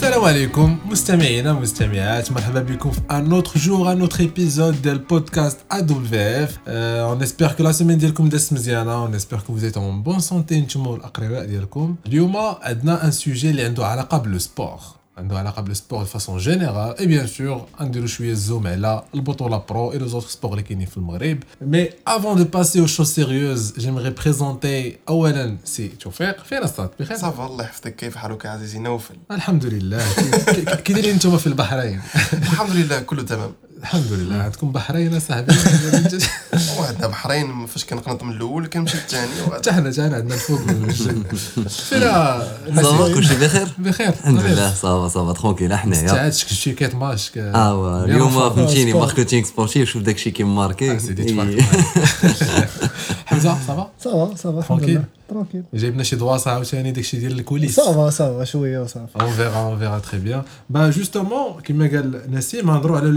Salut les amis, je suis Mahababi Kouf, un autre jour, un autre épisode du podcast Adulve. Euh, on espère que la semaine d'Irkume des on espère que vous êtes en bonne santé, nous vous remercions. L'humour est maintenant un sujet lié à la cable sport. عنده علاقه بالسبور دو فاصون جينيرال اي بيان سور غنديرو شويه زوم على البطوله برو اي لو سبور اللي كاينين في المغرب مي افون دو باسي او شو سيريوز جيمري بريزونتي اولا سي توفيق فين استاذ بخير صافا الله يحفظك كيف حالك عزيزي نوفل الحمد لله كي دايرين انتم في البحرين الحمد لله كله تمام الحمد لله عندكم بحرين اصاحبي عندنا بحرين ما فاش كنقنط من الاول كنمشي الثاني حتى حنا حتى عندنا الفوق فينا صافا كلشي بخير بخير الحمد لله صافا صافا تخونكيل حنايا عاد شي كيت ماتش اه اليوم فهمتيني ماركتينغ سبورتيف شوف داكشي كيماركي آه، حمزه صافا صافا صافا الحمد لله tranquille. J'ai le droit ça aussi, on est déchiré les coulisses. Ça va, ça va, je suis ça. On verra, on verra très bien. Bah justement, qui m'a dit Nassim,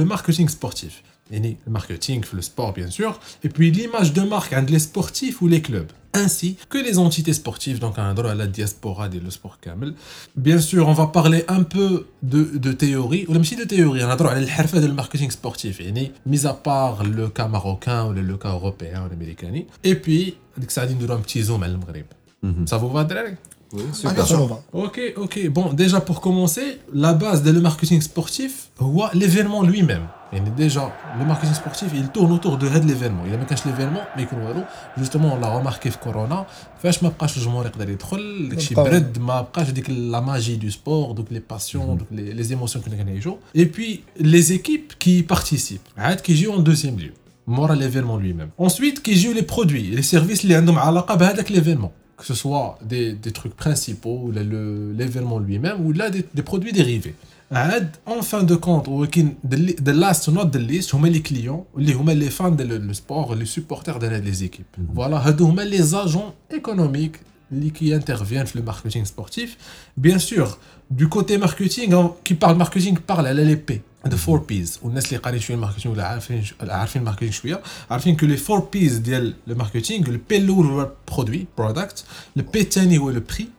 le marketing sportif. Le marketing, le sport, bien sûr. Et puis l'image de marque entre les sportifs ou les clubs ainsi que les entités sportives, donc un droit à la diaspora et le sport camel. Bien sûr, on va parler un peu de, théorie, ou même si de théorie, on a droit à la de marketing sportif, mis à part le cas marocain ou le cas européen ou américain, et puis, ça va faire un petit zoom à le mhm. Ça vous va, oui, super. Ah, ok, ok. Bon, déjà pour commencer, la base de le marketing sportif, l'événement lui-même. Et déjà, le marketing sportif, il tourne autour de l'événement. Il y a l'événement, mais il y Justement, on l'a remarqué avec Corona. je ne pas je m'en d'aller trop. Je suis bred, je la magie du sport, donc les passions, mhm. les, émotions que nous avons les jours. Et puis, les équipes qui participent, hein, qui jouent en deuxième lieu, mort à l'événement lui-même. Ensuite, qui jouent les produits, les services, les à la bah, avec l'événement. Que ce soit des, trucs principaux, l'événement lui-même, ou là, des produits dérivés en fin de compte, qui de last note de liste, on les clients, les fans du le sport, les supporters des équipes. Mm-hmm. Voilà. On les agents économiques, les qui interviennent le marketing sportif. Bien sûr, du côté marketing, hein، qui parle marketing, parle à l'ALP, the mm-hmm. four P's. On a ces les quatre marketing, ou l'harfine, l'harfine marketing quoi. Harfine que les four P's dit le marketing, le le produit product, le P ou le prix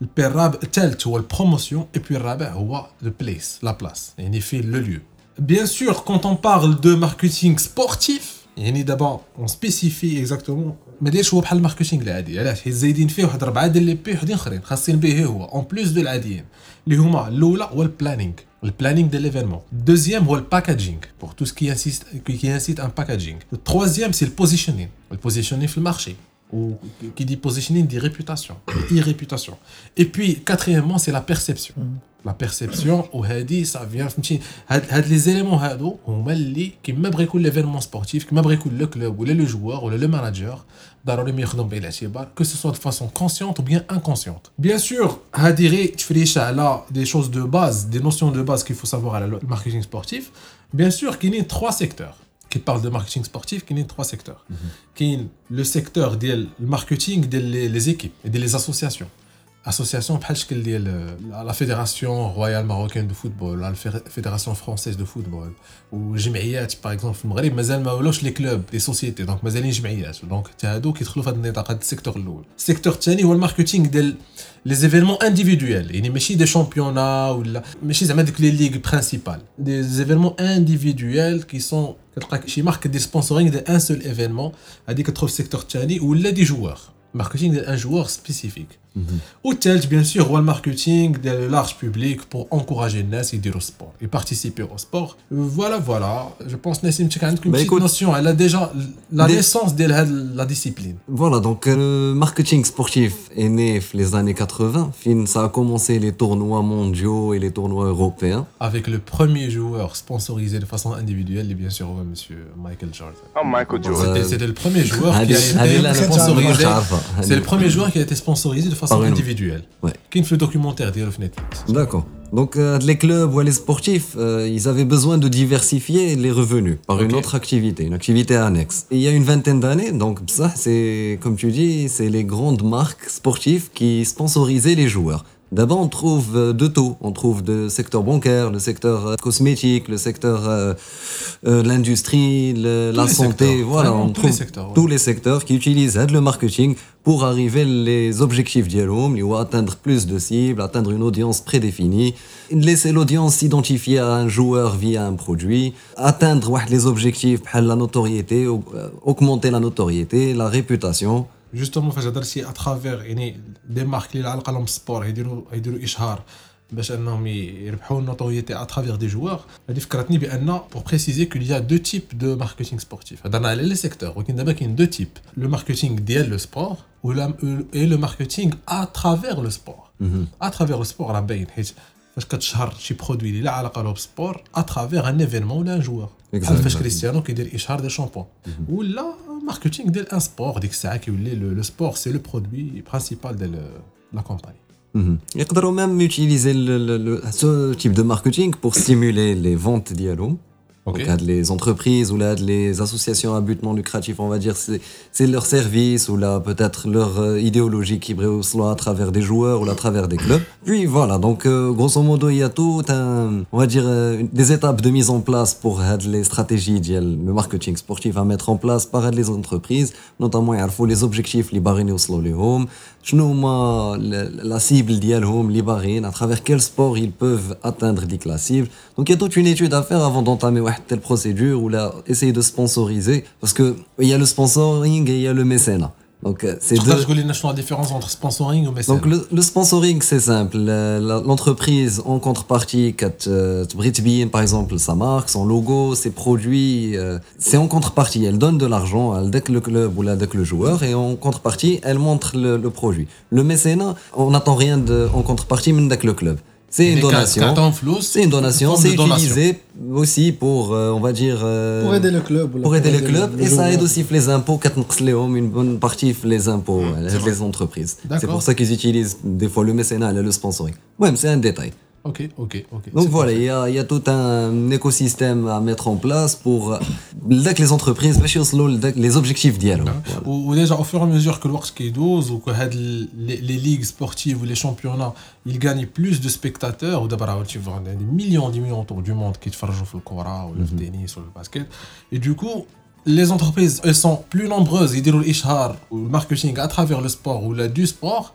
le père tel tu promotion et puis rabat voit le place la place et il le lieu bien sûr quand on parle de marketing sportif il y a d'abord on spécifie exactement mais les choix pour le marketing là dit là ils ont dit fait un a des les plus des autres خاص به هو en plus de l'adien les هما الاولى هو le planning le planning de l'événement. Deuxième, le packaging, pour tout ce qui incite qui, incite à un packaging. Le troisième, c'est le positioning, le positioning sur le marché ou qui dit positioning dit réputation, irréputation. Et puis, quatrièmement, c'est la perception. Mm. La perception, ou hadi, ça vient. Les éléments hado, on qui m'abrège l'événement sportif, qui bricolé le club, ou le joueur, ou le manager, que ce soit de façon consciente ou bien inconsciente. Bien sûr, hadi tu fais des choses de base, des notions de base qu'il faut savoir à le marketing sportif. Bien sûr qu'il y a trois secteurs qui parle de marketing sportif, qui est trois secteurs. Mhm. Qui est le secteur du marketing des les équipes et des associations. Association parce la fédération royale marocaine de football, la fédération française de football, ou Jimmy Yatch par exemple, les les clubs, les sociétés, donc mesalline Jimmy Donc il y qui trouvent à dans le secteur low, secteur tani, ou le marketing des événements individuels, il y a des championnats, ou des matchs les ligues principales, des événements individuels qui sont qui marque des sponsoring d'un seul événement à des quatre secteur ou des joueurs, marketing d'un joueur spécifique. Ou mm-hmm. le bien sûr, le marketing de large public pour encourager les gens à sport et participer au sport. Voilà, voilà. Je pense que Nassim une petite notion. Elle a déjà la naissance de la, discipline. Voilà, donc le euh, marketing sportif est né les années 80. Ça a commencé les tournois mondiaux et les tournois européens. Avec le premier joueur sponsorisé de façon individuelle, et bien sûr, M. monsieur Michael Jordan. Oh, Michael Jordan. C'était le premier joueur qui a été sponsorisé. C'est le premier joueur qui a été sponsorisé de façon individuel. individuelle. Ouais. Qui documentaire de Netflix. D'accord. Donc euh, les clubs ou les sportifs, euh, ils avaient besoin de diversifier les revenus par une autre activité, une activité annexe. il y a une vingtaine d'années, donc ça c'est comme tu dis, c'est les grandes marques sportives qui sponsorisaient les joueurs. D'abord, on trouve euh, de tout. On trouve le secteur bancaire, le secteur euh, cosmétique, le secteur euh, l'industrie, la santé. Voilà, on tous les secteurs, tous les secteurs qui utilisent le marketing pour arriver les objectifs d'Yelom, ou atteindre plus de cibles, atteindre une audience prédéfinie, laisser l'audience s'identifier à un joueur via un produit, atteindre les objectifs, la notoriété, augmenter la notoriété, la réputation justement parce que dans ces à travers, c'est-à-dire des marques qui les font le sport, ils vont ils vont échapper, parce que non ils ils reprennent la totalité à travers des joueurs. La difficulté, c'est bien là pour préciser qu'il y a deux types de marketing sportif. Dans les secteurs, on peut dire qu'il y a deux types le marketing derrière le sport ou et le marketing à travers le sport, à travers le sport la la base. Parce que produits tu produis. Là, à la le sport, à travers un événement ou un joueur. Fais que Cristiano qui dit, charne des shampoings. Mhm. Ou là, marketing dit un sport Le sport, c'est le produit principal de la campagne. Mhm. Ils peuvent même utiliser ce type de marketing pour stimuler les ventes d'huile. Okay. les entreprises ou là, les associations à but non lucratif, on va dire, c'est leur service ou là, peut-être leur euh, idéologie qui brille à travers des joueurs ou là, à travers des clubs. Puis voilà, donc euh, grosso modo, il y a tout un, on va dire, euh, des étapes de mise en place pour les stratégies, le marketing sportif à mettre en place par les entreprises, notamment il faut les objectifs, les barines au slow, les homes ceux la cible dialhom les à travers quel sport ils peuvent atteindre la cible. donc il y a toute une étude à faire avant d'entamer telle procédure ou d'essayer essayer de sponsoriser parce que il y a le sponsoring et il y a le mécénat donc, euh, c'est la différence entre sponsoring Donc, le, sponsoring, c'est simple. L'entreprise, en contrepartie, euh, Britbin, par exemple, sa marque, son logo, ses produits, euh, c'est en contrepartie. Elle donne de l'argent à le club ou à le joueur et en contrepartie, elle montre le, produit. Le mécénat, on n'attend rien de, en contrepartie, mais le club. C'est une, donation. C'est une donation. C'est utilisé aussi pour, euh, on va dire. Euh, pour aider le club. Pour, aider, le et ça aide aussi les impôts. Une bonne partie les impôts, mmh, les entreprises. C'est pour ça qu'ils utilisent des fois le mécénat le sponsoring. Ouais, c'est un détail. Ok, ok, ok. Donc voilà, il y, a, tout un écosystème à mettre en place pour euh, que les entreprises, les objectifs dialogue. Ou déjà, au fur et à mesure que l'Orsk ou que les, ligues sportives ou les championnats, ils gagnent plus de spectateurs, ou d'abord, tu vois, des millions, des millions autour du monde qui te font jouer le Kora, ou le mhm. tennis, ou le basket. Et du coup, les entreprises elles sont plus nombreuses, ils déroulent l'ishar ou le marketing à travers le sport ou la du sport.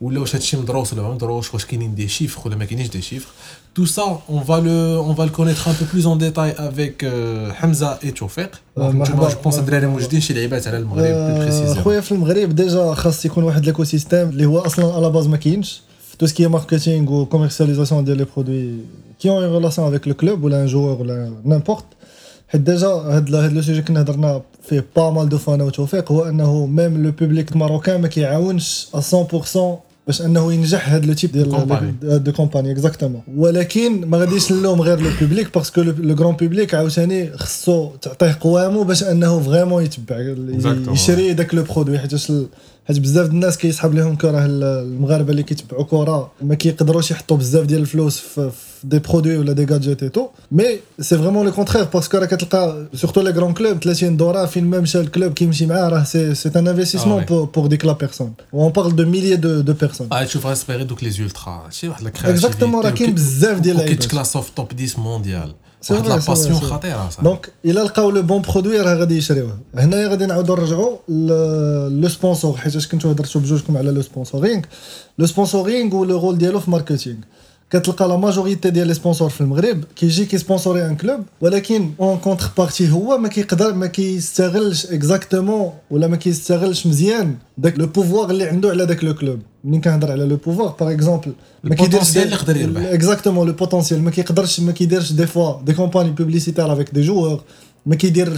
ou là au toucher de de des chiffres ou des chiffres tout ça on va le on va le connaître un peu plus en détail avec euh, hamza et chauffeur je pense les euh, a tout ce qui est marketing ou commercialisation des produits qui ont une relation avec le club ou un joueur n'importe حيت ديجا هاد هاد لو سوجي كنا هضرنا فيه با مال دو فانا وتوفيق هو انه ميم لو بوبليك الماروكان ما كيعاونش 100% باش انه ينجح هاد لو تيب ديال دو كومباني اكزاكتومون ولكن ما غاديش نلوم غير لو بوبليك باسكو لو كرون بوبليك عاوتاني خصو تعطيه قوامه باش انه فريمون يتبع يشري داك لو برودوي حيت حيت بزاف ديال الناس كيسحب لهم كره المغاربه اللي كيتبعوا كره ما كيقدروش يحطوا بزاف ديال الفلوس في des produits ou des gadgets et tout. Mais c'est vraiment le contraire parce que surtout les grands clubs, Dora, même chez le club qui c'est un investissement ah pour, des la personne. On parle de milliers de, de personnes. Ah, tu vas espérer donc les ultras. Exactement, Rakim Zev Dilay. Tu classes au top 10 mondial. C'est la passion خطيرة صح il a le bon produit il غادي bon produit, غادي نعاودو نرجعو le بجوجكم على Le le sponsoring ou le la majorité des sponsors film qui dit un club, mais en contrepartie, exactement le pouvoir le club. le pouvoir, par exemple. Exactement le potentiel. Exactement le potentiel. des fois des campagnes publicitaires avec des joueurs. Mais qui des a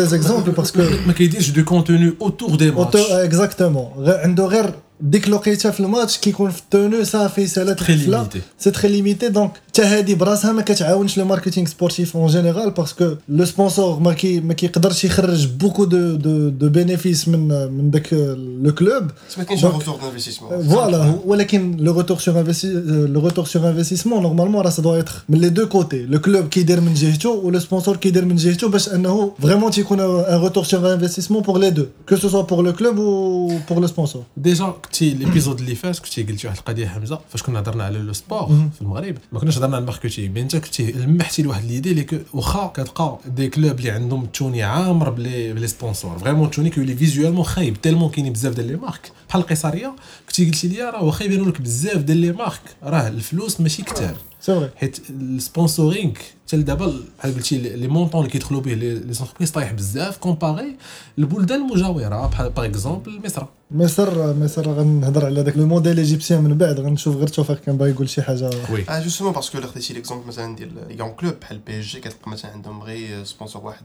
des exemples parce que. du contenu autour des matchs. Exactement dès que l'on le match, qui compte tenu, ça fait ça très limité. C'est très limité, donc ça, c'est des braves hommes, mais quand le marketing sportif en général, parce que le sponsor, qui, a beaucoup de bénéfices avec le club. C'est euh, le retour d'investissement. Euh, voilà. mais le retour sur investissement, normalement ça doit être les deux côtés, le club qui détermine le ratio ou le sponsor qui détermine le ratio. Ben, c'est vraiment tu qu'on un retour sur investissement pour les deux, que ce soit pour le club ou pour le sponsor. Déjà, tu l'épisode l'IFA, ce que tu as le de Hamza, faque on a le sport, mhm. Maroc. مع زعما انت كنتي لمحتي لواحد ليدي اللي واخا كتلقى دي كلوب اللي عندهم التوني عامر بلي بلي سبونسور فريمون التوني كيولي فيزوالمون خايب تيلمون كاينين بزاف ديال لي مارك بحال القيصريه كنتي قلتي لي راه واخا يبانوا لك بزاف ديال لي مارك راه الفلوس ماشي كثار حيت السبونسورينغ حتى دابا بحال قلتي لي مونطون اللي كيدخلوا به لي زونتربريز طايح بزاف كومباري البلدان المجاوره بحال باغ اكزومبل مصر مصر مصر غنهضر على داك لو موديل ايجيبسيان من بعد غنشوف غير توفيق كان باغي يقول شي حاجه وي اه جوستومون باسكو لو خديتي ليكزومبل مثلا ديال يون كلوب بحال بي اس جي كتلقى مثلا عندهم غير سبونسور واحد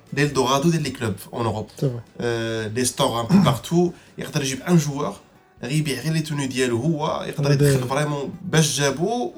l'Eldorado des clubs en Europe. Euh, des stores un peu partout. Il y a un joueur غيبيع غير لي توني ديالو هو يقدر يدخل فريمون باش جابو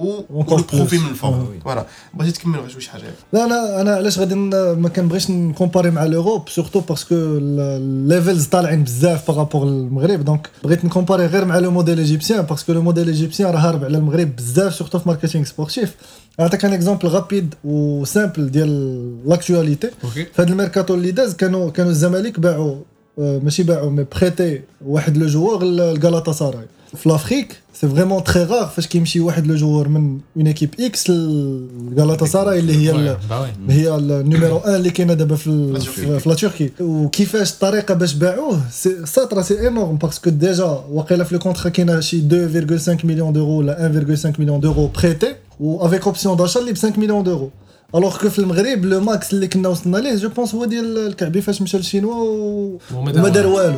بروفي من الفوق فوالا بغيتي تكمل غير شي حاجه لا انا انا علاش غادي ما كنبغيش نكومباري مع لوروب سورتو باسكو الليفلز طالعين بزاف بارابور المغرب دونك بغيت نكومباري غير مع لو موديل ايجيبسيان باسكو لو موديل ايجيبسيان راه هارب على المغرب بزاف سورتو في ماركتينغ سبورتيف نعطيك ان اكزومبل رابيد وسامبل ديال لاكتواليتي في هذا الميركاتو اللي داز كانوا كانوا الزمالك باعوا Je suis prêt à prêter le joueur le Galatasaray. En Afrique, c'est vraiment très rare que je prenne le joueur de l'équipe X. Galatasaray est le bah numéro 1 du Canada de la Turquie. Et ce qui fait que je prenne, c'est énorme parce que déjà, le contrat qui 2,5 millions d'euros, 1,5 million d'euros prêtés, ou avec option d'achat, de 5 millions d'euros. الوغ كو في المغرب لو ماكس اللي كنا وصلنا ليه جو بونس هو ديال الكعبي فاش مشى للشينوا وما دار والو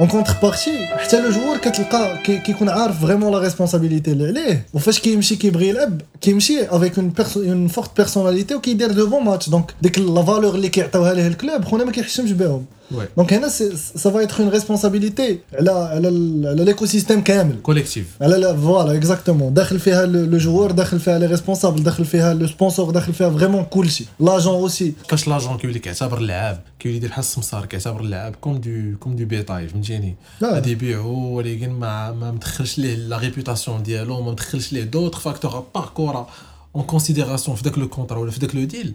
اون كونتر بارتي حتى لو جوور كتلقى كيكون عارف فريمون لا ريسبونسابيلتي اللي عليه وفاش كيمشي كيبغي يلعب كيمشي افيك اون اون فورت بيرسوناليتي وكيدير دو بون ماتش دونك ديك لا فالور اللي كيعطيوها ليه الكلوب خونا ما كيحشمش بهم Ouais. Donc, elle a, ça va être une responsabilité. Elle a, elle a, l'écosystème Kamel. Collectif. Elle a, voilà, exactement. D'accord, fait le, joueur, d'accord, fait les responsables, d'accord, fait le sponsor, d'accord, fait vraiment cool. L'agent aussi. Quand l'agent qui veut dire qu'il le lab, qui veut dire qu'il ça a un sponsor, qu'il y a un comme du, comme du bétail, je me dis, il y a des bureaux, il y a la réputation, il y a d'autres facteurs à part en considération, il le contrat, il le deal.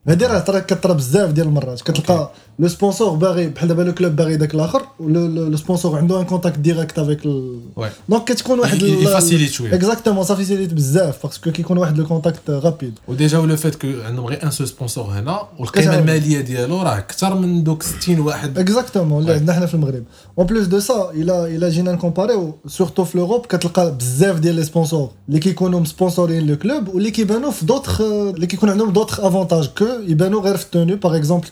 هادي راه ترى كطرا بزاف ديال المرات كتلقى لو سبونسور باغي بحال دابا لو كلوب باغي داك الاخر لو سبونسور عنده ان كونتاكت ديريكت افيك دونك كتكون واحد فاسيليت شويه اكزاكتومون سا بزاف باسكو كيكون واحد لو كونتاكت رابيد وديجا لو فات كو عندهم غير ان سو سبونسور هنا والقيمه الماليه ديالو راه اكثر من دوك 60 واحد اكزاكتومون اللي عندنا حنا في المغرب اون بليس دو سا الا الا جينا نكومباريو سورتو في لوروب كتلقى بزاف ديال لي سبونسور اللي كيكونوا مسبونسورين لو كلوب واللي كيبانوا في دوطخ اللي كيكون عندهم دوطخ افونتاج كو Il y a une tenue, par exemple,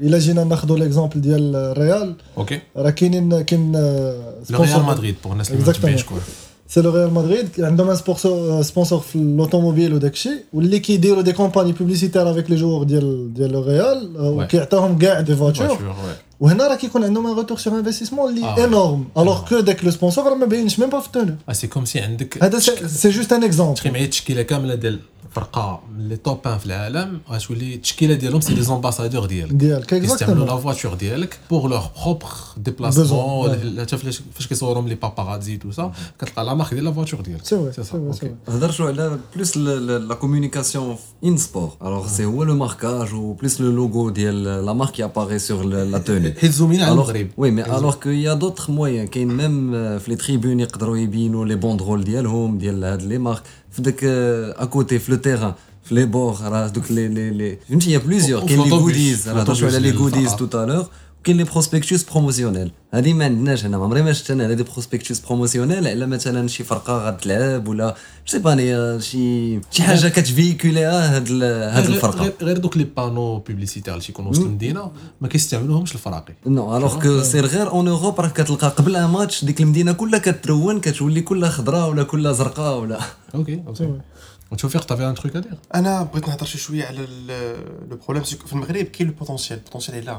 l'exemple du Real. Ok. Madrid, pour C'est le Real Madrid qui a un sponsor de l'automobile. Il y a des campagnes publicitaires avec les joueurs du Real. Il y a des voitures. Il y a un retour sur investissement ah énorme. Alors ah que le sponsor même pas tenu. Ah, c'est juste un exemple fréquemment les tops influents du monde, je veux les dirhams, c'est les ambassadeurs dirhams. Exactement. Ils ont la voiture dirhams pour leurs propres déplacements. Le chef de, que souvent ils ne pas pagadi tout ça, quand ils ont la voiture dirhams. C'est ça. C'est ça. plus la communication en sport. c'est où le marquage ou plus le logo de la marque qui apparaît sur la tenue. Alors oui, mais alors qu'il y a d'autres moyens qui même euh, les tribunes, les banderoles, les de les marques à côté, les bords, il y a plusieurs. les goodies, les goodies tout à l'heure. كاين لي بروسبيكتوس بروموسيونيل هذه ما عندناش هنا عمري ما شفت انا هذه بروسبيكتوس بروموسيونيل على مثلا شي فرقه غتلعب ولا شي باني شي شي حاجه كتفيكولي هاد هاد الفرقه غير دوك لي بانو بوبليسيتي اللي كيكونوا وسط المدينه ما كيستعملوهمش الفراقي نو الوغ كو سير غير اون اوروب راه كتلقى قبل ان ماتش ديك المدينه كلها كترون كتولي كلها خضراء ولا كلها زرقاء ولا اوكي اوكي وتوفيق تافي ان تروك ادير انا بغيت نهضر شي شويه على لو بروبليم في المغرب كاين لو بوتونسيال البوتونسيال هي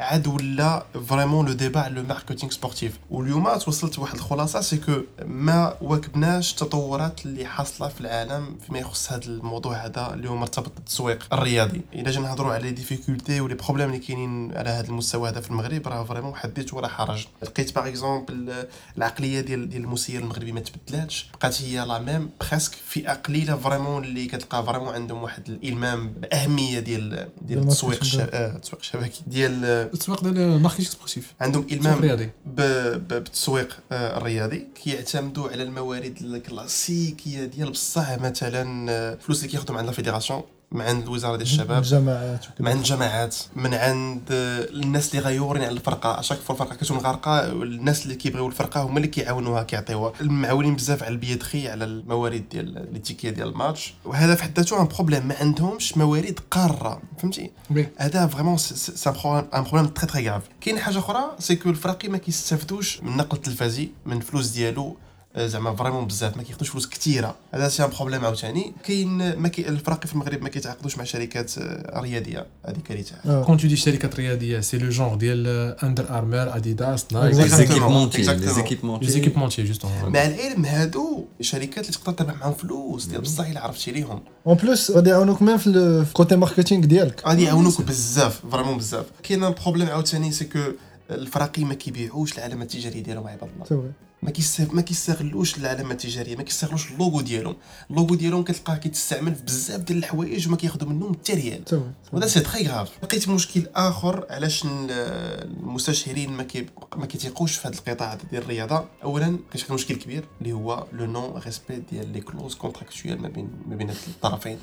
عاد ولا فريمون لو ديبا على لو ماركتينغ سبورتيف واليوم توصلت واحد الخلاصه كو ما واكبناش التطورات اللي حاصله في العالم فيما يخص هذا الموضوع هذا اللي هو مرتبط بالتسويق الرياضي الا جينا نهضروا على لي ديفيكولتي ولي بروبليم اللي كاينين على هذا المستوى هذا في المغرب راه فريمون حديت ولا حرج لقيت باغ اكزومبل العقليه ديال ديال المسير المغربي ما تبدلاتش بقات هي لا ميم بريسك فئه قليله فريمون اللي كتلقى فريمون عندهم واحد الالمام بالاهميه ديال ديال التسويق التسويق الشبكي ديال التسويق ديال الماركتينغ سبورتيف عندهم المام رياضي بالتسويق آه، الرياضي كيعتمدوا على الموارد الكلاسيكيه ديال بصح مثلا الفلوس آه، اللي كياخذوا من عند فيديراسيون من عند الوزاره ديال الشباب الجماعات من عند الجماعات آه، من عند الناس اللي غيورين على الفرقه اشاك فوا الفرقه كتكون غارقه الناس اللي كيبغيو الفرقه هما اللي كيعاونوها كيعطيوها المعولين بزاف على البيدخي على الموارد ديال التيكيه ديال الماتش وهذا في حد ذاته ان بروبليم ما عندهمش موارد قاره فهمتي هذا فريمون سا ان بروبليم تري تري غاف كاين حاجه اخرى سيكو الفرقي ما كيستافدوش من النقل التلفازي من الفلوس ديالو آه، زعما فريمون بزاف ما كياخذوش فلوس كثيره هذا سي ان بروبليم عاوتاني كاين آه، ما كي الفراقي في المغرب ما كيتعاقدوش مع شركات آه، رياضيه هذيك كارثه كون تو دي شركات رياضيه سي لو جونغ ديال اندر ارمر اديداس ليزيكيبمونتي جوستون مع العلم هادو شركات اللي تقدر تربح معاهم فلوس ديال بصح الا عرفتي ليهم اون بلوس غادي يعاونوك ميم في الكوتي ماركتينغ ديالك غادي يعاونوك بزاف فريمون بزاف كاين ان بروبليم عاوتاني سي كو الفراقي ما كيبيعوش العلامه التجاريه ديالهم عباد الله ما ما كيستغلوش العلامه التجاريه ما كيستغلوش اللوغو ديالهم اللوغو ديالهم كتلقاه كيتستعمل في بزاف ديال الحوايج وما كياخذوا منهم حتى ريال وهذا سي تري غاف لقيت مشكل اخر علاش المستشهرين ما ما كيتيقوش في هذا القطاع ديال الرياضه اولا كاين واحد المشكل كبير اللي هو لو نون ريسبي ديال لي كلوز كونتراكتويال ما بين ما بين الطرفين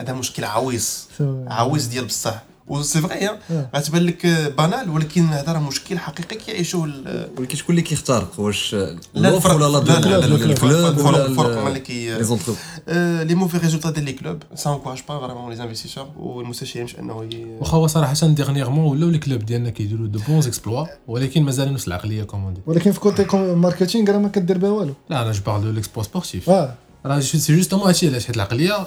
هذا مشكل عويص عويص ديال بصح وسي فغي غتبان لك بانال ولكن هذا راه مشكل حقيقي كيعيشوه ولكن شكون اللي كيخترق واش الفرق ولا لا الكلوب ولا الفرق هما اللي كي لي موفي ريزولتا ديال لي كلوب سا انكوراج با فريمون لي انفستيسور والمستشارين مش انه واخا هو صراحه ديغنيغمون ولاو لي كلوب ديالنا كيديروا دو بونز اكسبلوا ولكن مازال نفس العقليه كوموندي ولكن في كوتي ماركتينغ راه ما كدير بها والو لا انا جو بارل دو ليكسبو سبورتيف راه سي جوستومون هادشي علاش حيت العقليه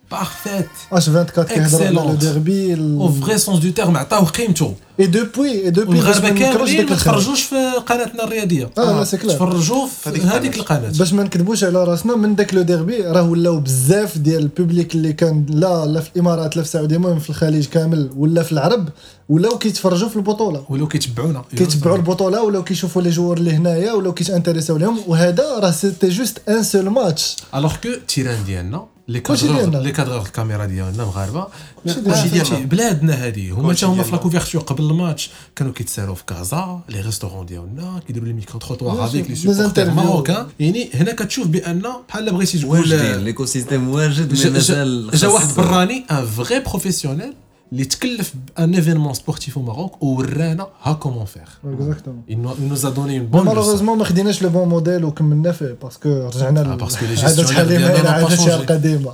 بارفيت اش 24 كيهضر على ديربي او فري سونس دو تيرم عطاوه قيمته اي دوبوي اي دوبوي المغاربه كاملين ما تفرجوش في قناتنا الرياضيه اه لا سي آه، كلير تفرجوا في هذيك القناه باش ما نكذبوش على راسنا من داك لو ديربي راه ولاو بزاف ديال البوبليك اللي كان لا لا في الامارات لا في السعوديه المهم في الخليج كامل ولا في العرب ولاو كيتفرجوا في البطوله ولاو كيتبعونا كيتبعوا البطوله ولاو كيشوفوا لي جوار اللي هنايا ولاو كيتانتريساو لهم وهذا راه سيتي جوست ان سول ماتش الوغ كو التيران ديالنا لي كادغور لي الكاميرا ديالنا مغاربه ماشي شي بلادنا هذه هما حتى هما في لاكوفيرتيو قبل الماتش كانوا كيتسالوا في كازا لي ريستورون ديالنا كيديروا لي ميكرو تروطوار هذيك لي سوبر ماروكان يعني هنا كتشوف بان بحال بغيتي تقول واجدين ليكو واجد مازال جا واحد براني ان فغي بروفيسيونيل اللي تكلف بان ايفينمون سبورتيف في Maroc ورانا ها كومون فيغ اكزاكتومون il nous بون donné une مالوغوزمون ما خديناش لو بون موديل وكملنا فيه باسكو رجعنا باسكو لي جيستيون ديالنا عاداتها القديمه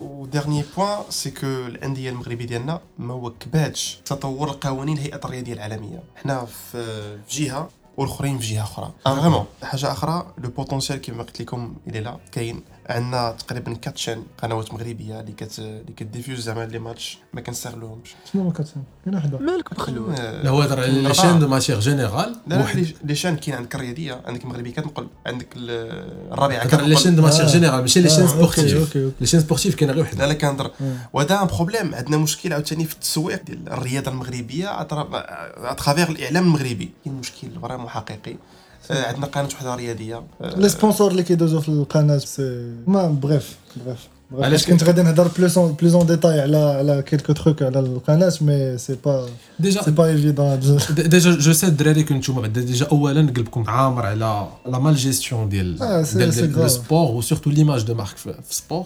وديرني بوان سي كو الانديه المغربيه ديالنا ما واكباتش تطور القوانين الهيئه الرياضيه العالميه حنا في جهه والاخرين في جهه اخرى فريمون حاجه اخرى لو بوتونسيال كما قلت لكم الى لا كاين عندنا تقريبا كاتشين قنوات مغربيه اللي كت اللي كديفيوز زعما لي ماتش ما كنستغلوهمش شنو هما كاتشين كاين وحده مالك بخلوه لا هو هضر على لي شين دو ماتيغ جينيرال واحد لي شين كاين عندك الرياضيه عندك المغربيه كتنقل عندك الرابعه كتنقل لي شين دو ماتيغ جينيرال ماشي لي شين آه، آه، سبورتيف لي شين سبورتيف كاين غير وحده لا لا كنهضر آه. وهذا ان بروبليم عندنا مشكل عاوتاني في التسويق ديال الرياضه المغربيه اترافيغ الاعلام المغربي كاين مشكل فريمون حقيقي عندنا قناه وحده رياضيه لي سبونسور اللي كيدوزو في القناه ما بغيف بغيف علاش كنت غادي نهضر بلوس اون بلوس اون ديتاي على على كيلكو تروك على القناه مي سي با ديجا سي با ايفيدون ديجا جو سي الدراري كنتوما بعدا ديجا اولا قلبكم عامر على لا مال جيستيون ديال آه، ديال لو سبور وسورتو ليماج دو مارك في السبور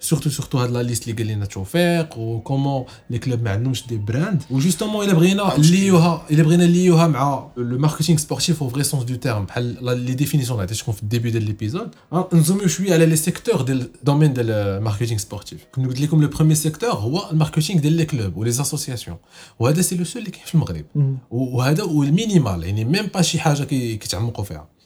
سورتو سورتو هاد لا ليست اللي قال لنا توفيق وكومون لي كلوب ما عندهمش دي براند وجوستومون الا بغينا ليوها الا بغينا ليوها مع لو ماركتينغ سبورتيف او فغي سونس دو تيرم بحال لي ديفينيسيون اللي تكون في الديبي ديال ليبيزود نزوميو شويه على لي سيكتور ديال الدومين ديال الماركتينغ سبورتيف كما قلت لكم لو بروميي سيكتور هو الماركتينغ ديال لي كلوب ولي زاسوسياسيون وهذا سي لو سول اللي كاين في المغرب وهذا والمينيمال يعني ميم با شي حاجه كيتعمقوا فيها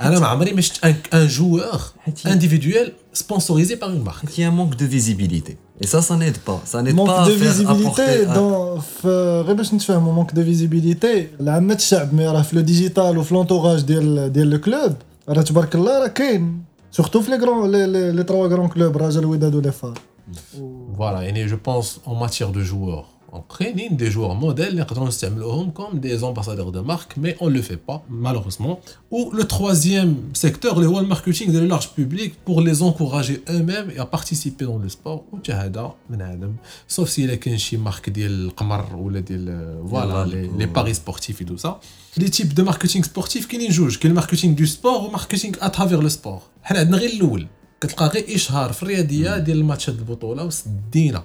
un joueur individuel sponsorisé par une marque. Il y a un manque de visibilité. Et ça, ça n'aide pas. Ça n'aide manque pas de visibilité. faire visibilité dans euh, un manque de visibilité. La match mais le digital ou l'entourage le club, surtout les grands les, trois grands clubs, Rajal Ouidad ou les Voilà, et je pense en matière de joueurs on crée des joueurs modèles comme des ambassadeurs de marque, mais on ne le fait pas, malheureusement. Ou le troisième secteur, le marketing de large public pour les encourager eux-mêmes à participer dans le sport. Ou ben Sauf s'il y a une marque Qamar ou les, paris sportifs et tout ça. Les types de marketing sportif qui jouent, qui que le marketing du sport ou le marketing à travers le sport. كتلقى غير اشهار في الرياضيه ديال الماتشات البطوله وسدينا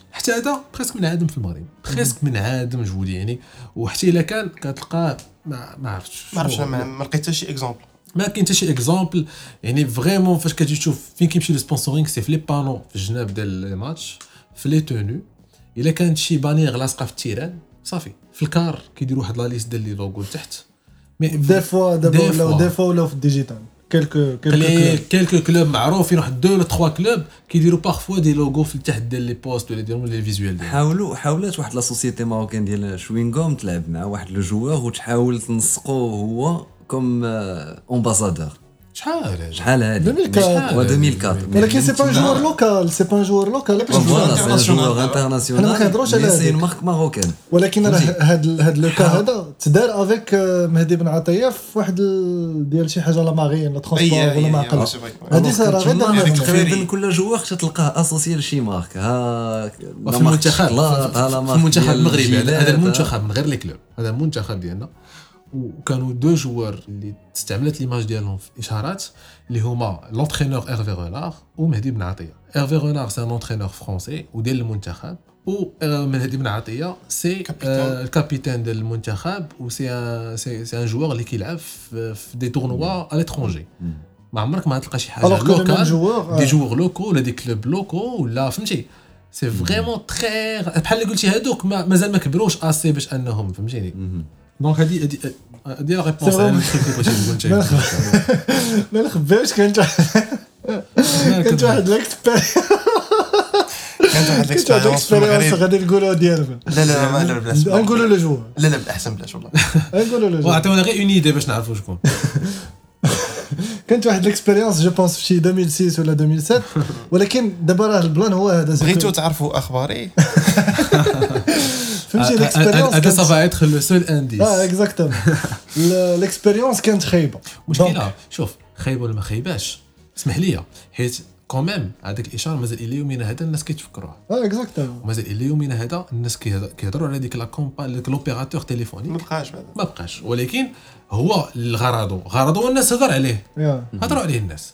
حتى هذا بريسك من عدم في المغرب بريسك من عدم جهود يعني وحتى الا كان كتلقاه ما ما عرفتش ما عرفتش ما لقيت حتى شي اكزومبل ما كاين حتى شي اكزومبل يعني فريمون فاش كتجي تشوف فين كيمشي لو سبونسورينغ سي في لي بانو في الجناب ديال الماتش في لي تونو الا كانت شي بانير لاصقه في التيران صافي في الكار كيديروا واحد لا ليست ديال لي لوغو تحت مي دي فوا دابا دي فوا ولا في الديجيتال كيلكو كيلكو كلوب معروفين واحد دو ولا تخوا كلوب كيديروا بارفوا دي لوغو في تحت ديال لي بوست ولا يديروا لي فيزوال ديالهم حاولوا حاولات واحد لا سوسيتي ماروكان ديال شوينغوم تلعب مع واحد لو جوار وتحاول تنسقو هو كوم امباسادور آه، شحال شحال هذه 2004 2004 ولكن سي با ان جوار لوكال سي با ان جوار لوكال فوالا سي ان جوار انترناسيونال حنا ما كنهضروش على سي مارك ماروكان ولكن راه هاد هاد لو هذا تدار افيك مهدي بن عطيه في واحد ديال شي حاجه لا ماغيين لا ترونسبور ولا ما عقل هادي راه غير تقريبا كل جوار تلقاه اسوسي لشي مارك ها في المنتخب في المنتخب المغربي هذا المنتخب من غير لي كلوب هذا المنتخب ديالنا وكانوا دو جوار اللي استعملت ليماج ديالهم في اشارات اللي هما لونترينور ايرفي رونار ومهدي بن عطيه ايرفي رونار سي لونترينور فرونسي وديال المنتخب ومهدي بن عطيه سي الكابيتان ديال المنتخب وسي سي سي ان جوار اللي كيلعب في دي تورنوا على لترونجي ما عمرك ما تلقى شي حاجه لوكال دي جوار لوكو ولا دي كلوب لوكو ولا فهمتي سي فريمون تري بحال اللي قلتي هادوك مازال ما كبروش اسي باش انهم فهمتيني mm-hmm. دونك هذه هذه هذه لا ريبونس على التريك اللي بغيتي تقول انت ما نخباش كانت كانت واحد ليكسبيريونس كانت واحد ليكسبيريونس غادي نقولوها ديالنا لا لا ما لا بلاش نقولوا لو جوار لا لا بالاحسن بلاش والله نقولوا لو جوا عطيونا غير اون ايدي باش نعرفوا شكون كانت واحد الاكسبيريونس جو بونس في شي 2006 ولا 2007 ولكن دابا راه البلان هو هذا بغيتو تعرفوا اخباري فهمتي ah, ah, l'expérience هذا سافا اتر لو سول انديس اه اكزاكتومون الاكسبيريونس كانت خايبه مشكله شوف خايبه ولا ما خايباش اسمح لي حيت كون ميم هذاك الاشاره مازال الى يومنا هذا الناس كيتفكروها اه اكزاكتومون مازال الى يومنا هذا الناس كيهضروا على ديك لا كومبا لوبيراتور تيليفوني ما بقاش ما بقاش ولكن هو غرضه غرضه الناس هضر عليه هضروا عليه الناس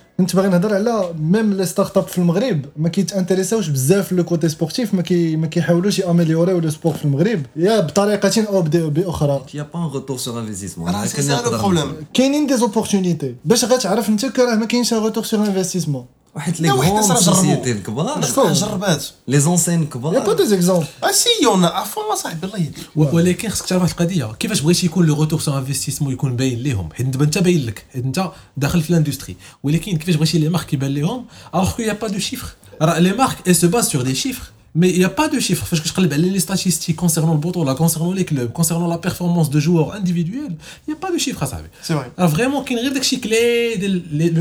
كنت باغي نهضر على ميم لي ستارت اب في المغرب ما كيتانتريساوش بزاف لو كوتي سبورتيف ما كي ما كيحاولوش ياميليوريو لو سبور في المغرب يا بطريقه او باخرى يا با ان روتور سور انفستيسمون راه كاين بروبليم كاينين دي زوبورتونيتي باش غتعرف انت راه ما كاينش روتور سور انفستيسمون واحد لي غون سوسيتي الكبار جربات لي زونسين كبار با دي زيكزومبل اسي آه، يون افون صاحبي الله يهديك ولكن خصك تعرف واحد القضيه كيفاش بغيتي يكون لو غوتور سو انفستيسمون يكون باين ليهم حيت دابا انت باين لك حيت انت داخل في لاندستري ولكن كيفاش بغيتي لي مارك يبان ليهم الوغ كو يا با دو شيفر راه لي مارك اي سو باز سور دي شيفر mais il n'y a pas de chiffres. Parce que je parle les statistiques concernant le bouton, concernant les clubs, concernant la performance de joueurs individuels, il n'y a pas de chiffres à savoir C'est vrai. Ah, vraiment, qu'il y a des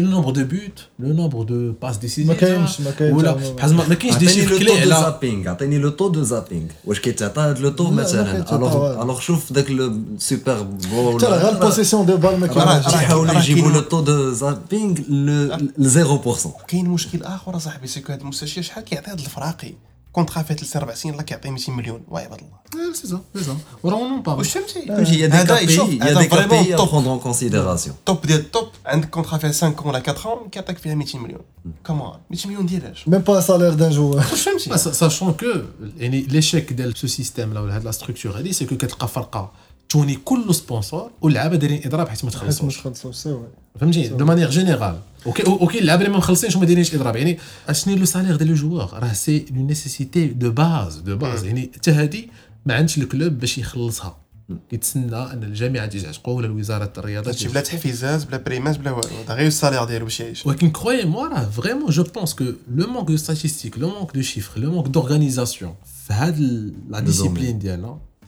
le nombre de buts, le nombre de passes décisives. Mais qu'il y a des chiffres clés. Le taux de zapping, atteignez le taux de zapping. Ou je sais pas tu le taux, Alors, avec le super bowl. Tu as la possession de balle mais qu'il y a le taux de zapping, le 0%. Ah. problème, c'est que le je suis à qui Contrat fait le 40, il a gagné millions. Oui, ben, ça, ça, ça. Pour Il y a des pays, il y a des pays top considération. des top. Un contrat fait 5 ans, la 4 ans, quatre tu fais millions. Comment? 20 millions d'âge? Même pas un salaire d'un jour. Hein. Ah, sachant que l'échec de ce système là, de la structure, c'est que quatre fois fréquents. توني كل سبونسور واللعابه دايرين اضراب حيت ما تخلصوش حيت ما تخلصوش فهمتي دو مانيير جينيرال وكاين اللعابه اللي ما مخلصينش وما دايرينش اضراب يعني شنو لو سالير ديال لو جوغ راه سي لو نيسيسيتي دو باز دو باز يعني حتى هادي ما عندش الكلوب باش يخلصها كيتسنى ان الجامعه تجي تعتقو ولا وزاره الرياضه بلا تحفيزات بلا بريمات بلا والو هذا غير السالير ديالو باش يعيش ولكن كخوي مو راه فريمون جو بونس كو لو مونك دو ستاتيستيك لو مونك دو شيفر لو مونك دورغانيزاسيون في هاد لا ديسيبلين ديالنا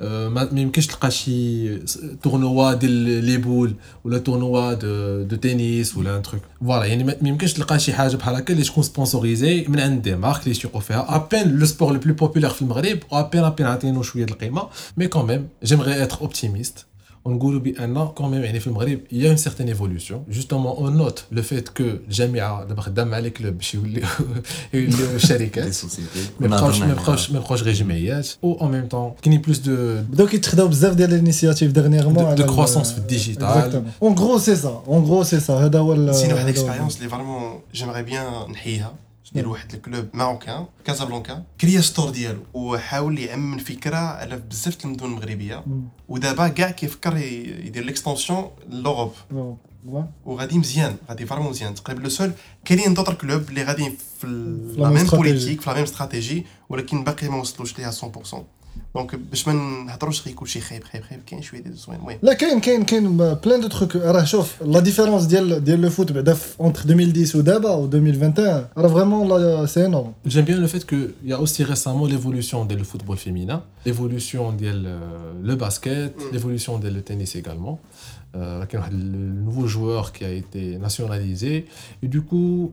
آه، ما يمكنش تلقى شي تورنوا ديال لي بول ولا تورنوا دو, دو تنس ولا ان تروك فوالا يعني ما يمكنش تلقى شي حاجه بحال هكا اللي تكون سبونسوريزي من عند دي مارك اللي يشتيقوا فيها ابان لو سبور لو بلو بوبولير في المغرب وابان ابان عاطينو شويه القيمه مي كون ميم جيمغي اتر اوبتيميست on goûte bien non quand même en Afrique il y a une certaine évolution justement on note le fait que Jamia d'abord dame avec le les sociétés mais proche mais proche mais proche régime yes ou en même temps qu'il y plus de donc ils traite beaucoup de l'initiative dernièrement de euh, croissance digitale en gros c'est ça en gros c'est ça c'est une expérience les vraiment j'aimerais bien دير نعم. واحد الكلوب ماروكان كازابلانكا كريا ستور ديالو وحاول يامن فكره على بزاف المدن المغربيه ودابا كاع كيفكر يدير ليكستونسيون لوروب وغادي مزيان غادي فريمون مزيان تقريبا لو سول كاينين دوطر كلوب اللي غاديين في لا ميم بوليتيك في لا ميم استراتيجي ولكن باقي ما وصلوش ليها 100% Donc, je pense pas de problème, il un peu de Il y a plein de euh, choses La différence bah, entre le football entre 2010 et d'abord ou 2021, c'est vraiment énorme J'aime bien le fait qu'il y a aussi récemment l'évolution du football féminin, l'évolution du euh, basket, mm. l'évolution du tennis également. Il y a nouveau joueur qui a été nationalisé et du coup,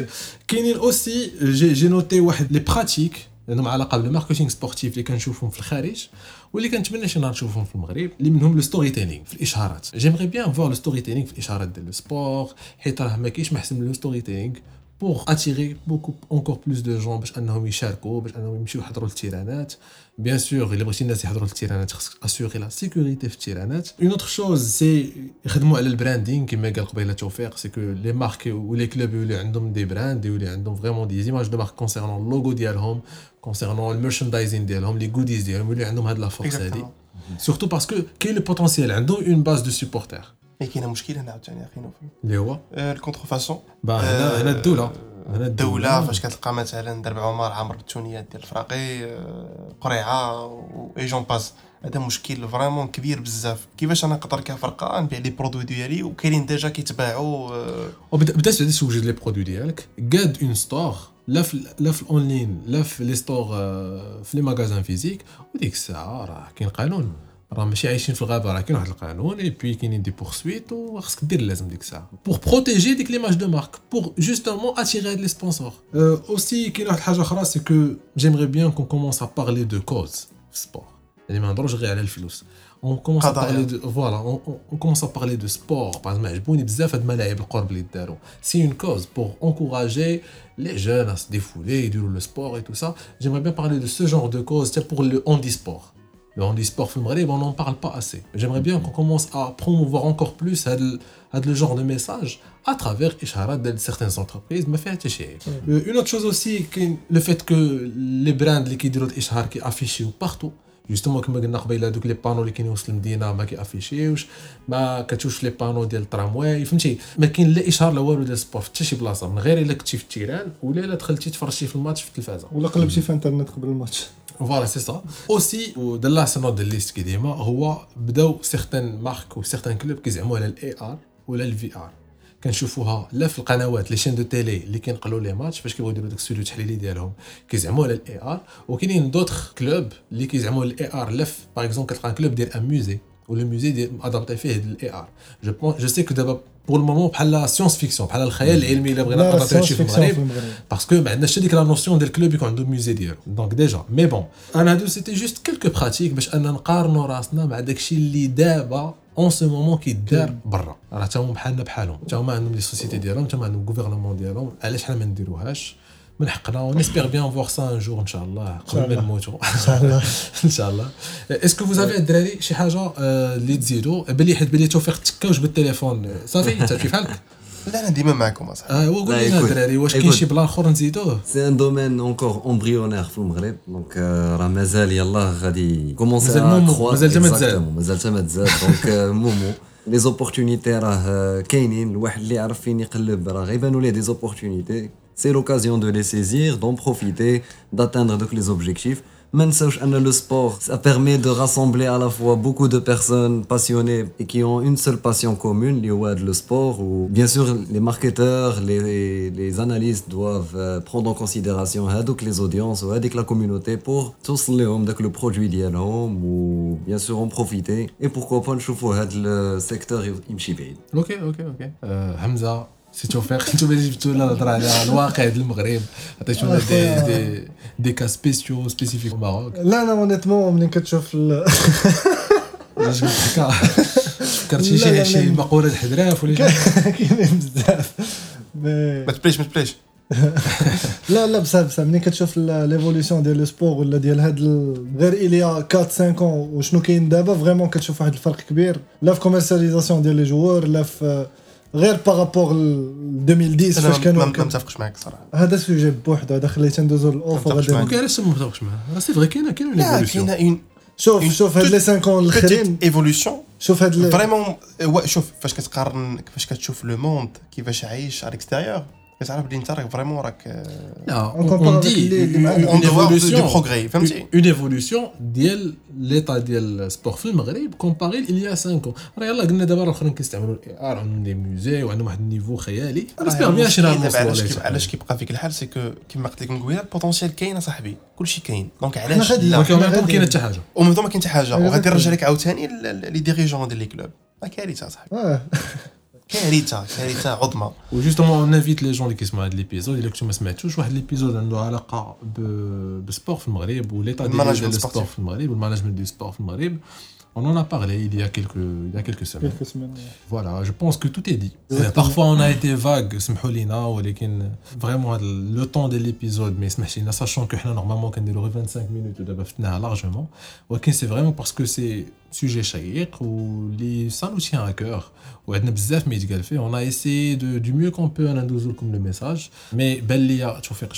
كاينين اوسي جي نوتي واحد لي براتيك عندهم علاقه بالماركتينغ سبورتيف اللي كنشوفهم في الخارج واللي كنتمنى شي نهار نشوفهم في المغرب اللي منهم لو ستوري تيلينغ في الاشارات جيمري بيان فوا لو ستوري تيلينغ في الاشارات ديال لو سبور حيت راه ما كاينش ما احسن من لو ستوري تيلينغ بور اتيري بوكو اونكور بلوس دو جون باش انهم يشاركوا باش انهم يمشيو يحضروا التيرانات Bien sûr, il est aussi nécessaire d'assurer la sécurité Une autre chose c'est le branding qui a c'est que les marques ou les clubs ont des brands, ont vraiment des images de marques concernant le logo concernant le merchandising les goodies d'eux, qui ont cette force Surtout parce que quel le potentiel, ils ont une base de supporters. Mais il y a un problème là aussi, Achine. Lequel Euh la contrefaçon. Bah là, là الدوله فاش كتلقى مثلا درب عمر عامر التونيات ديال الفراقي آه، قريعه اي جون باس هذا مشكل فريمون كبير بزاف كيفاش انا نقدر كفرقه نبيع لي برودوي ديالي وكاينين ديجا كيتباعوا آه. وبدا بعدا توجد لي برودوي ديالك قاد اون ستور لا في لا في الاونلاين لا في لي ستور آه، في لي ماغازان فيزيك وديك الساعه راه كاين قانون On a échoué à avoir accès à la loi et puis qu'il y des poursuites ou ce que dit le Pour protéger des clémages de marque, pour justement attirer les sponsors. Euh, aussi, qu'il y ait la c'est que j'aimerais bien qu'on commence à parler de cause sport. je vais On commence à parler de voilà, on commence à parler de sport par exemple, je il est bizarre de parler C'est une cause pour encourager les jeunes à se défouler et de le sport et tout ça, j'aimerais bien parler de ce genre de cause, c'est pour le handisport on dit sport film on n'en parle pas assez. J'aimerais bien qu'on commence à promouvoir encore plus le genre de message à travers de certaines entreprises. Mais fait mm. euh, Une autre chose aussi, le fait que les brands qui Ishara qui affichent partout, جوستومون كما قلنا قبيله دوك لي بانو اللي كاينين وسط المدينه ما كيافيشيوش ما كتشوفش لي بانو ديال الترامواي فهمتي ما كاين لا اشهار لا والو ديال سبور في حتى شي بلاصه من غير الا كنتي في التيران ولا الا دخلتي تفرجتي في الماتش في التلفازه ولا قلبتي في انترنت قبل الماتش فوالا سي سا اوسي ودا لا سنود ليست كي ديما هو بداو سيغتان مارك سيغتان كلوب كيزعموا على الاي ار ولا الفي ار كنشوفوها لا في القنوات لي شين دو تيلي اللي كينقلوا لي ماتش فاش كيبغيو يديروا داك السولو التحليلي ديالهم كيزعموا على الاي ار وكاينين دوطخ كلوب اللي كيزعموا الاي ار لف باغ اكزومبل كتلقى كلوب دير ان ميوزي ولو موزي ديال ادابتي فيه الاي ار جو بون جو سي كو دابا بور المومون بحال سيونس فيكسيون بحال الخيال العلمي الا بغينا نقدر هادشي في المغرب باسكو ما عندناش هذيك لا نوسيون ديال كلوب يكون عنده موزي ديالو دونك ديجا مي بون انا هادو سيتي جوست كيلكو براتيك باش اننا نقارنوا راسنا مع داكشي اللي دابا اون سو مومون كيدار برا راه تا هما بحالنا بحالهم تا هما عندهم لي سوسيتي ديالهم تا هما عندهم غوفيرنمون ديالهم علاش حنا ما نديروهاش من حقنا ونسبيغ بيان فوغ سا ان جور ان شاء الله قبل ما نموتوا ان شاء الله ان شاء الله اسكو فوز افي الدراري شي حاجه اللي تزيدوا بلي حيت بلي توفيق تكا وجبد التليفون صافي انت كيف حالك لا انا ديما معكم اصاحبي اه وقول لنا الدراري واش كاين شي بلان اخر نزيدوه سي ان دومين اونكور امبريونير في المغرب دونك euh, راه مازال يلاه غادي كومونسي مازال مومو مازال ما تزاد مازال ما تزاد دونك مومو لي زوبورتونيتي راه euh, كاينين الواحد اللي عرف فين يقلب راه غيبانوا ليه دي زوبورتونيتي سي لوكازيون دو لي سيزير دون بروفيتي داتاندر دوك لي زوبجيكتيف le sport, ça permet de rassembler à la fois beaucoup de personnes passionnées et qui ont une seule passion commune, le sport. Ou bien sûr, les marketeurs, les, les analystes doivent prendre en considération les audiences, avec la communauté pour tous les hommes, le produit d'Yanhom ou bien sûr en profiter. Et pourquoi pas le secteur Ok, ok, ok. Hamza, سي توفيق انتم اللي جبتوا لنا الهضره على الواقع ديال المغرب عطيتونا دي دي دي كا سبيسيو سبيسيفيك ماروك لا انا اونيتمون ملي كتشوف علاش فكرت شي شي مقوله الحدراف ولا كاينين بزاف ما تبليش ما تبليش لا لا بصح بصح ملي كتشوف ليفولوسيون ديال لو سبور ولا ديال هاد غير اليا 4 5 اون وشنو كاين دابا فريمون كتشوف واحد الفرق كبير لا في كوميرسياليزاسيون ديال لي جوار لا في غير باغابوغ ل 2010 فاش كانوا ما متفقش معاك صراحه هذا سوجي بوحدو هذا خليته ندوزو للاوف غادي اوكي علاش ما متفقش معاه سي فغي كاينه كاينه لا كاينه اون شوف شوف هاد لي 5 ans الاخرين ايفولوسيون شوف هاد فريمون شوف فاش كتقارن فاش كتشوف لو موند كيفاش عايش على الاكستيريور مي تعرف بلي انت راك فريمون راك آه، لا اون دي اون ايفولوسيون بروغري فهمتي اون ايفولوسيون ديال ليطا ديال السبور في المغرب كومباري الى 5 اون راه يلاه قلنا دابا الاخرين كيستعملوا الاي ار عندهم دي موزي وعندهم واحد النيفو خيالي آه، بيان علاش كيبقى فيك الحال سي كو كيما قلت لك من قبيله البوتونسيال كاين اصاحبي كلشي كاين دونك علاش لا ما كاين حتى حاجه وما ما كاين حتى حاجه وغادي نرجع لك عاوتاني لي ديريجون ديال لي كلوب كارثه اصاحبي كارثه كارثه عظمى وجوستومون اون انفيت لي جون اللي كيسمعوا هذا ليبيزود الا كنتو ما سمعتوش واحد ليبيزود عنده علاقه بالسبور في المغرب وليتا ديال السبور في المغرب والمانجمنت ديال السبور في المغرب On en a parlé il y a quelques, il y a quelques semaines. Voilà, je pense que tout est dit. Parfois, on a été vague, vraiment le temps de l'épisode, mais sachant que normalement, on a 25 minutes, largement. C'est vraiment parce que c'est sujet chahir, ou ça nous tient à cœur. On a essayé de, du mieux qu'on peut en comme le message, mais a, tu fais que